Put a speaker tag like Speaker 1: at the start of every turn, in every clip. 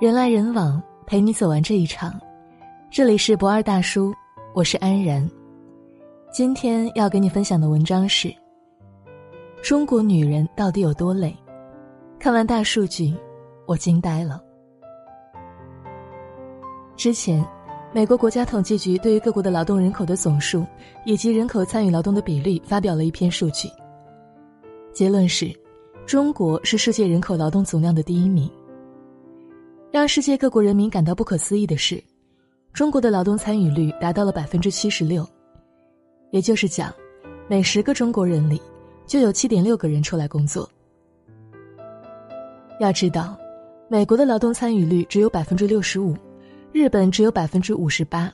Speaker 1: 人来人往，陪你走完这一场。这里是不二大叔，我是安然。今天要给你分享的文章是：中国女人到底有多累？看完大数据，我惊呆了。之前，美国国家统计局对于各国的劳动人口的总数以及人口参与劳动的比例发表了一篇数据。结论是，中国是世界人口劳动总量的第一名。让世界各国人民感到不可思议的是，中国的劳动参与率达到了百分之七十六，也就是讲，每十个中国人里就有七点六个人出来工作。要知道，美国的劳动参与率只有百分之六十五，日本只有百分之五十八，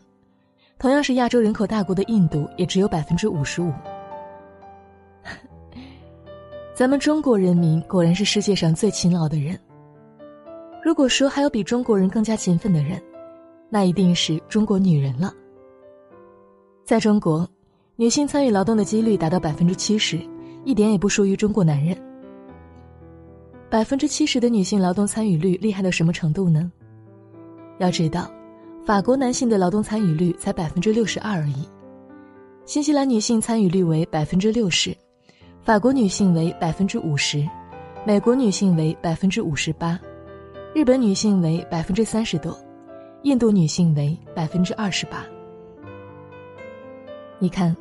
Speaker 1: 同样是亚洲人口大国的印度也只有百分之五十五。咱们中国人民果然是世界上最勤劳的人。如果说还有比中国人更加勤奋的人，那一定是中国女人了。在中国，女性参与劳动的几率达到百分之七十，一点也不输于中国男人。百分之七十的女性劳动参与率厉害到什么程度呢？要知道，法国男性的劳动参与率才百分之六十二而已，新西兰女性参与率为百分之六十，法国女性为百分之五十，美国女性为百分之五十八。日本女性为百分之三十多，印度女性为百分之二十八。你看，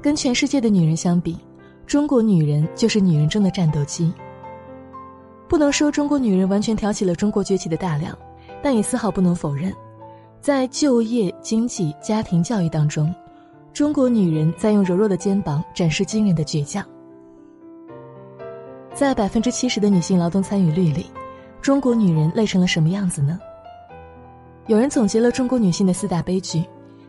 Speaker 1: 跟全世界的女人相比，中国女人就是女人中的战斗机。不能说中国女人完全挑起了中国崛起的大梁，但也丝毫不能否认，在就业、经济、家庭教育当中，中国女人在用柔弱的肩膀展示惊人的倔强。在百分之七十的女性劳动参与率里。中国女人累成了什么样子呢？有人总结了中国女性的四大悲剧：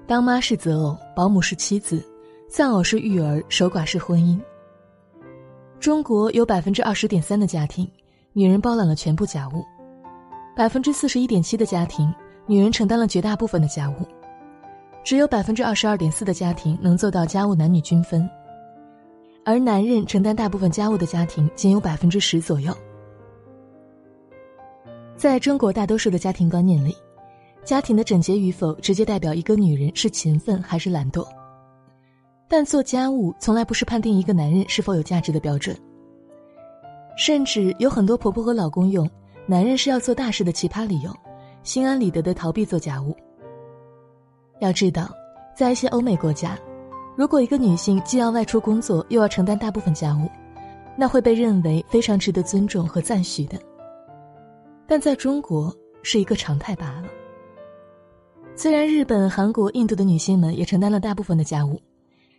Speaker 1: 当妈是择偶，保姆是妻子，丧偶是育儿，守寡是婚姻。中国有百分之二十点三的家庭，女人包揽了全部家务；百分之四十一点七的家庭，女人承担了绝大部分的家务；只有百分之二十二点四的家庭能做到家务男女均分，而男人承担大部分家务的家庭仅有百分之十左右。在中国大多数的家庭观念里，家庭的整洁与否直接代表一个女人是勤奋还是懒惰。但做家务从来不是判定一个男人是否有价值的标准。甚至有很多婆婆和老公用“男人是要做大事”的奇葩理由，心安理得的逃避做家务。要知道，在一些欧美国家，如果一个女性既要外出工作，又要承担大部分家务，那会被认为非常值得尊重和赞许的。但在中国是一个常态罢了。虽然日本、韩国、印度的女性们也承担了大部分的家务，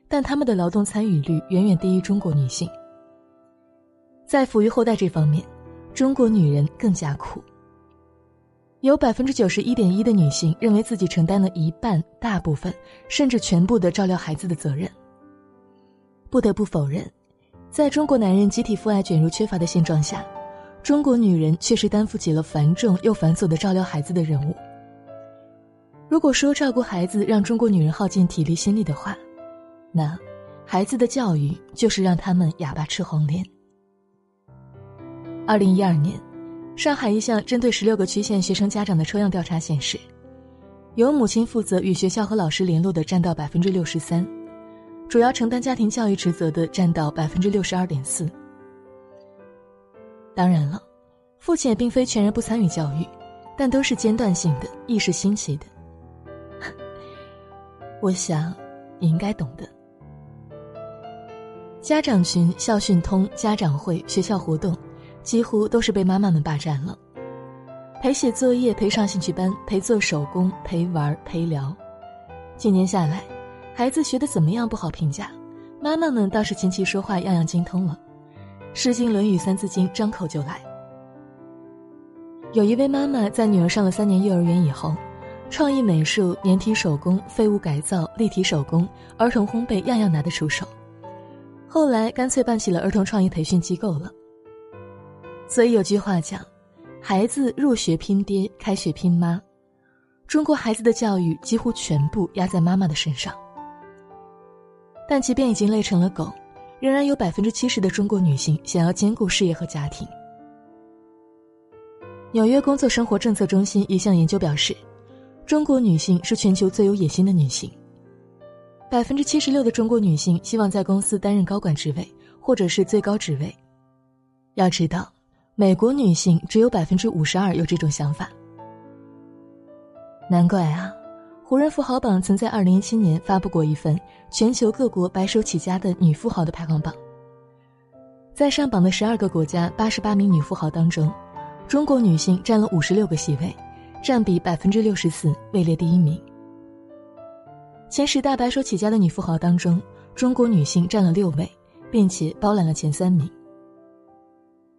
Speaker 1: 但她们的劳动参与率远远低于中国女性。在抚育后代这方面，中国女人更加苦。有百分之九十一点一的女性认为自己承担了一半、大部分甚至全部的照料孩子的责任。不得不否认，在中国男人集体父爱卷入缺乏的现状下。中国女人确实担负起了繁重又繁琐的照料孩子的任务。如果说照顾孩子让中国女人耗尽体力心力的话，那孩子的教育就是让他们哑巴吃黄连。二零一二年，上海一项针对十六个区县学生家长的抽样调查显示，由母亲负责与学校和老师联络的占到百分之六十三，主要承担家庭教育职责的占到百分之六十二点四。当然了，父亲也并非全然不参与教育，但都是间断性的、意识兴起的。我想，你应该懂得。家长群、校讯通、家长会、学校活动，几乎都是被妈妈们霸占了。陪写作业、陪上兴趣班、陪做手工、陪玩、陪聊，几年下来，孩子学的怎么样不好评价，妈妈们倒是琴棋书画样样精通了。《诗经》《论语》《三字经》张口就来。有一位妈妈在女儿上了三年幼儿园以后，创意美术、粘体手工、废物改造、立体手工、儿童烘焙，样样拿得出手。后来干脆办起了儿童创意培训机构了。所以有句话讲：“孩子入学拼爹，开学拼妈。”中国孩子的教育几乎全部压在妈妈的身上。但即便已经累成了狗。仍然有百分之七十的中国女性想要兼顾事业和家庭。纽约工作生活政策中心一项研究表示，中国女性是全球最有野心的女性。百分之七十六的中国女性希望在公司担任高管职位，或者是最高职位。要知道，美国女性只有百分之五十二有这种想法。难怪啊，胡人富豪榜曾在二零一七年发布过一份全球各国白手起家的女富豪的排行榜。在上榜的十二个国家八十八名女富豪当中，中国女性占了五十六个席位，占比百分之六十四，位列第一名。前十大白手起家的女富豪当中，中国女性占了六位，并且包揽了前三名。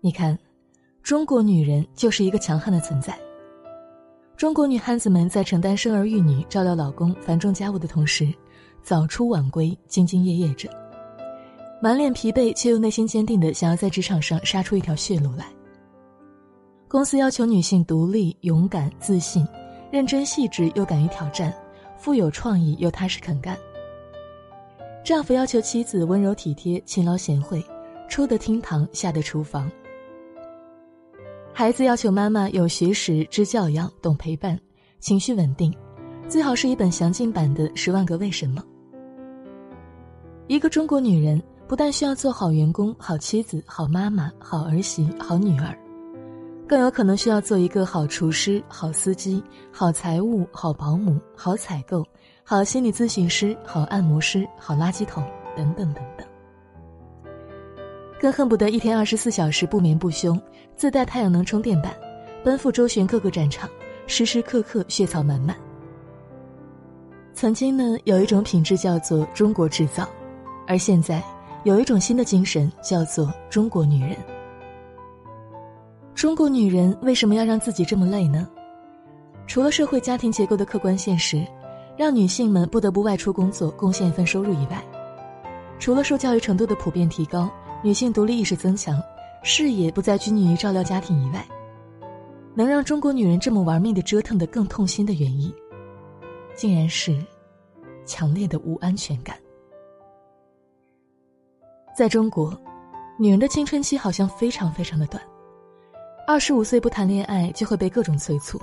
Speaker 1: 你看，中国女人就是一个强悍的存在。中国女汉子们在承担生儿育女、照料老公、繁重家务的同时，早出晚归，兢兢业业着，满脸疲惫却又内心坚定的想要在职场上杀出一条血路来。公司要求女性独立、勇敢、自信、认真细致又敢于挑战，富有创意又踏实肯干。丈夫要求妻子温柔体贴、勤劳贤惠，出得厅堂，下得厨房。孩子要求妈妈有学识、知教养、懂陪伴、情绪稳定，最好是一本详尽版的《十万个为什么》。一个中国女人不但需要做好员工、好妻子、好妈妈、好儿媳、好女儿，更有可能需要做一个好厨师、好司机、好财务、好保姆、好采购、好心理咨询师、好按摩师、好垃圾桶等等等等。更恨不得一天二十四小时不眠不休，自带太阳能充电板，奔赴周旋各个战场，时时刻刻血草满满。曾经呢，有一种品质叫做中国制造，而现在有一种新的精神叫做中国女人。中国女人为什么要让自己这么累呢？除了社会家庭结构的客观现实，让女性们不得不外出工作贡献一份收入以外，除了受教育程度的普遍提高。女性独立意识增强，事业不再拘泥于照料家庭以外，能让中国女人这么玩命的折腾的更痛心的原因，竟然是强烈的无安全感。在中国，女人的青春期好像非常非常的短，二十五岁不谈恋爱就会被各种催促，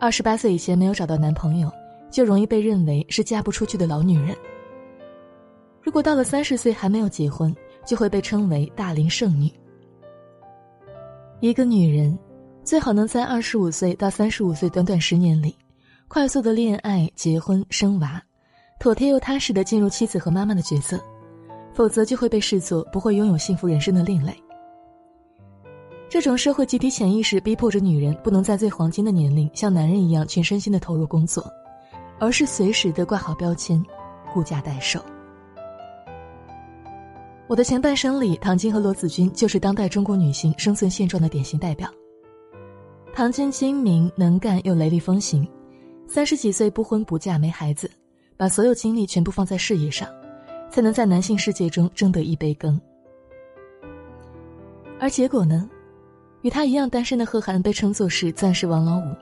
Speaker 1: 二十八岁以前没有找到男朋友，就容易被认为是嫁不出去的老女人。如果到了三十岁还没有结婚，就会被称为大龄剩女。一个女人最好能在二十五岁到三十五岁短短十年里，快速的恋爱、结婚、生娃，妥帖又踏实的进入妻子和妈妈的角色，否则就会被视作不会拥有幸福人生的另类。这种社会集体潜意识逼迫着女人不能在最黄金的年龄像男人一样全身心的投入工作，而是随时的挂好标签，顾家待寿。我的前半生里，唐晶和罗子君就是当代中国女性生存现状的典型代表。唐晶精明能干又雷厉风行，三十几岁不婚不嫁没孩子，把所有精力全部放在事业上，才能在男性世界中争得一杯羹。而结果呢，与她一样单身的贺涵被称作是钻石王老五，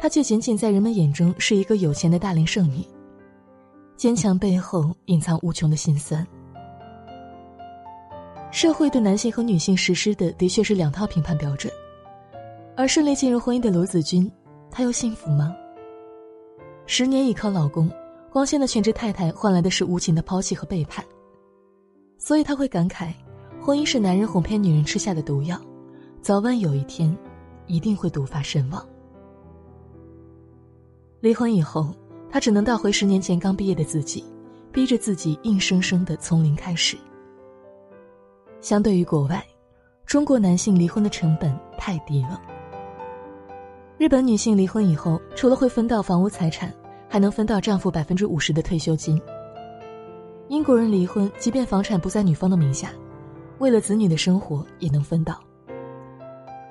Speaker 1: 她却仅仅在人们眼中是一个有钱的大龄剩女。坚强背后隐藏无穷的心酸。社会对男性和女性实施的的确是两套评判标准，而顺利进入婚姻的罗子君，她又幸福吗？十年依靠老公，光鲜的全职太太换来的是无情的抛弃和背叛，所以他会感慨，婚姻是男人哄骗女人吃下的毒药，早晚有一天，一定会毒发身亡。离婚以后，他只能倒回十年前刚毕业的自己，逼着自己硬生生的从零开始。相对于国外，中国男性离婚的成本太低了。日本女性离婚以后，除了会分到房屋财产，还能分到丈夫百分之五十的退休金。英国人离婚，即便房产不在女方的名下，为了子女的生活也能分到。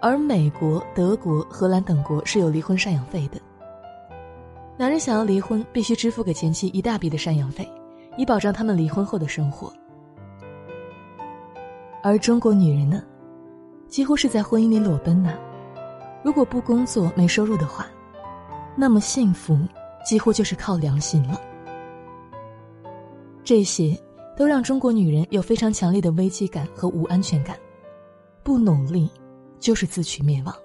Speaker 1: 而美国、德国、荷兰等国是有离婚赡养费的。男人想要离婚，必须支付给前妻一大笔的赡养费，以保障他们离婚后的生活。而中国女人呢，几乎是在婚姻里裸奔呢。如果不工作、没收入的话，那么幸福几乎就是靠良心了。这些都让中国女人有非常强烈的危机感和无安全感，不努力就是自取灭亡。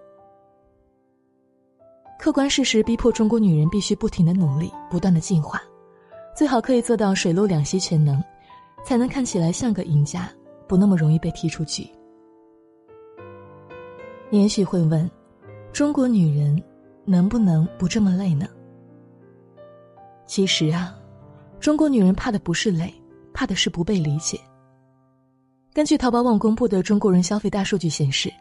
Speaker 1: 客观事实逼迫中国女人必须不停的努力，不断的进化，最好可以做到水陆两栖全能，才能看起来像个赢家，不那么容易被踢出局。你也许会问，中国女人能不能不这么累呢？其实啊，中国女人怕的不是累，怕的是不被理解。根据淘宝网公布的中国人消费大数据显示。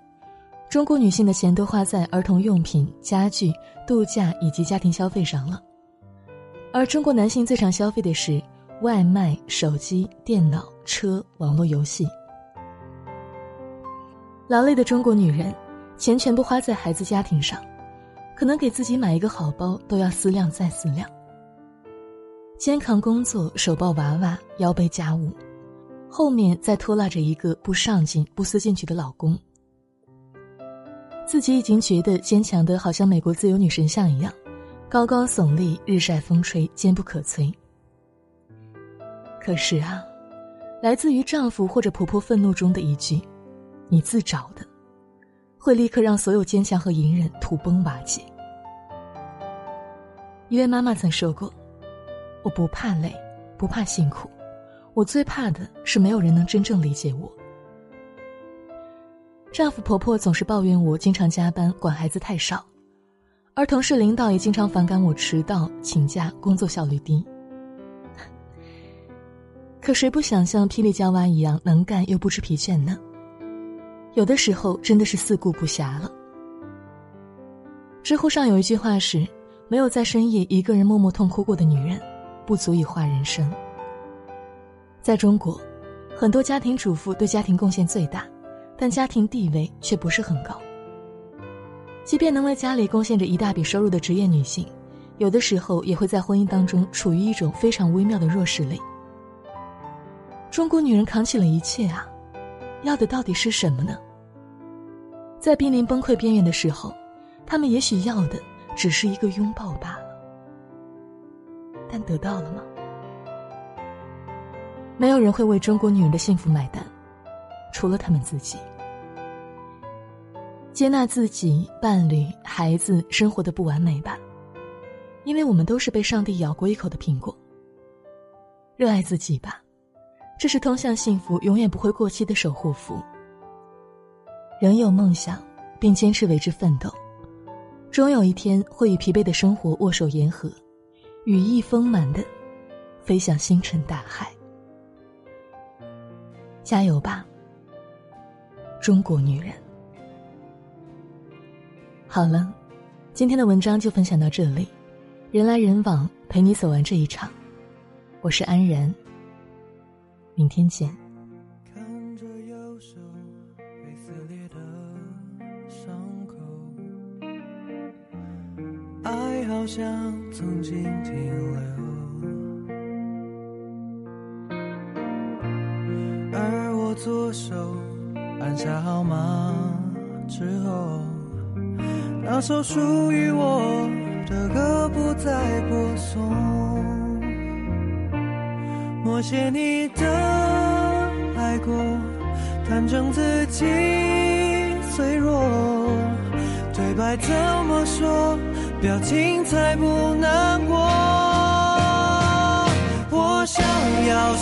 Speaker 1: 中国女性的钱都花在儿童用品、家具、度假以及家庭消费上了，而中国男性最常消费的是外卖、手机、电脑、车、网络游戏。劳累的中国女人，钱全部花在孩子家庭上，可能给自己买一个好包都要思量再思量。肩扛工作，手抱娃娃，腰背家务，后面再拖拉着一个不上进、不思进取的老公。自己已经觉得坚强的，好像美国自由女神像一样，高高耸立，日晒风吹，坚不可摧。可是啊，来自于丈夫或者婆婆愤怒中的一句“你自找的”，会立刻让所有坚强和隐忍土崩瓦解。一位妈妈曾说过：“我不怕累，不怕辛苦，我最怕的是没有人能真正理解我。”丈夫婆婆总是抱怨我经常加班，管孩子太少，而同事领导也经常反感我迟到、请假、工作效率低。可谁不想像霹雳娇娃一样能干又不知疲倦呢？有的时候真的是四顾不暇了。知乎上有一句话是：“没有在深夜一个人默默痛哭过的女人，不足以画人生。”在中国，很多家庭主妇对家庭贡献最大。但家庭地位却不是很高。即便能为家里贡献着一大笔收入的职业女性，有的时候也会在婚姻当中处于一种非常微妙的弱势里。中国女人扛起了一切啊，要的到底是什么呢？在濒临崩溃边缘的时候，他们也许要的只是一个拥抱罢了。但得到了吗？没有人会为中国女人的幸福买单。除了他们自己，接纳自己、伴侣、孩子生活的不完美吧，因为我们都是被上帝咬过一口的苹果。热爱自己吧，这是通向幸福永远不会过期的守护符。仍有梦想，并坚持为之奋斗，终有一天会与疲惫的生活握手言和，羽翼丰满的飞向星辰大海。加油吧！中国女人，好了，今天的文章就分享到这里。人来人往，陪你走完这一场。我是安然，明天见。看着右手被撕裂的伤口，爱好像曾经停留，而我左手。按下号码之后，那首属于我的歌不再播送。谢谢你的爱过，坦诚自己脆弱。对白怎么说，表情才不难过。我想要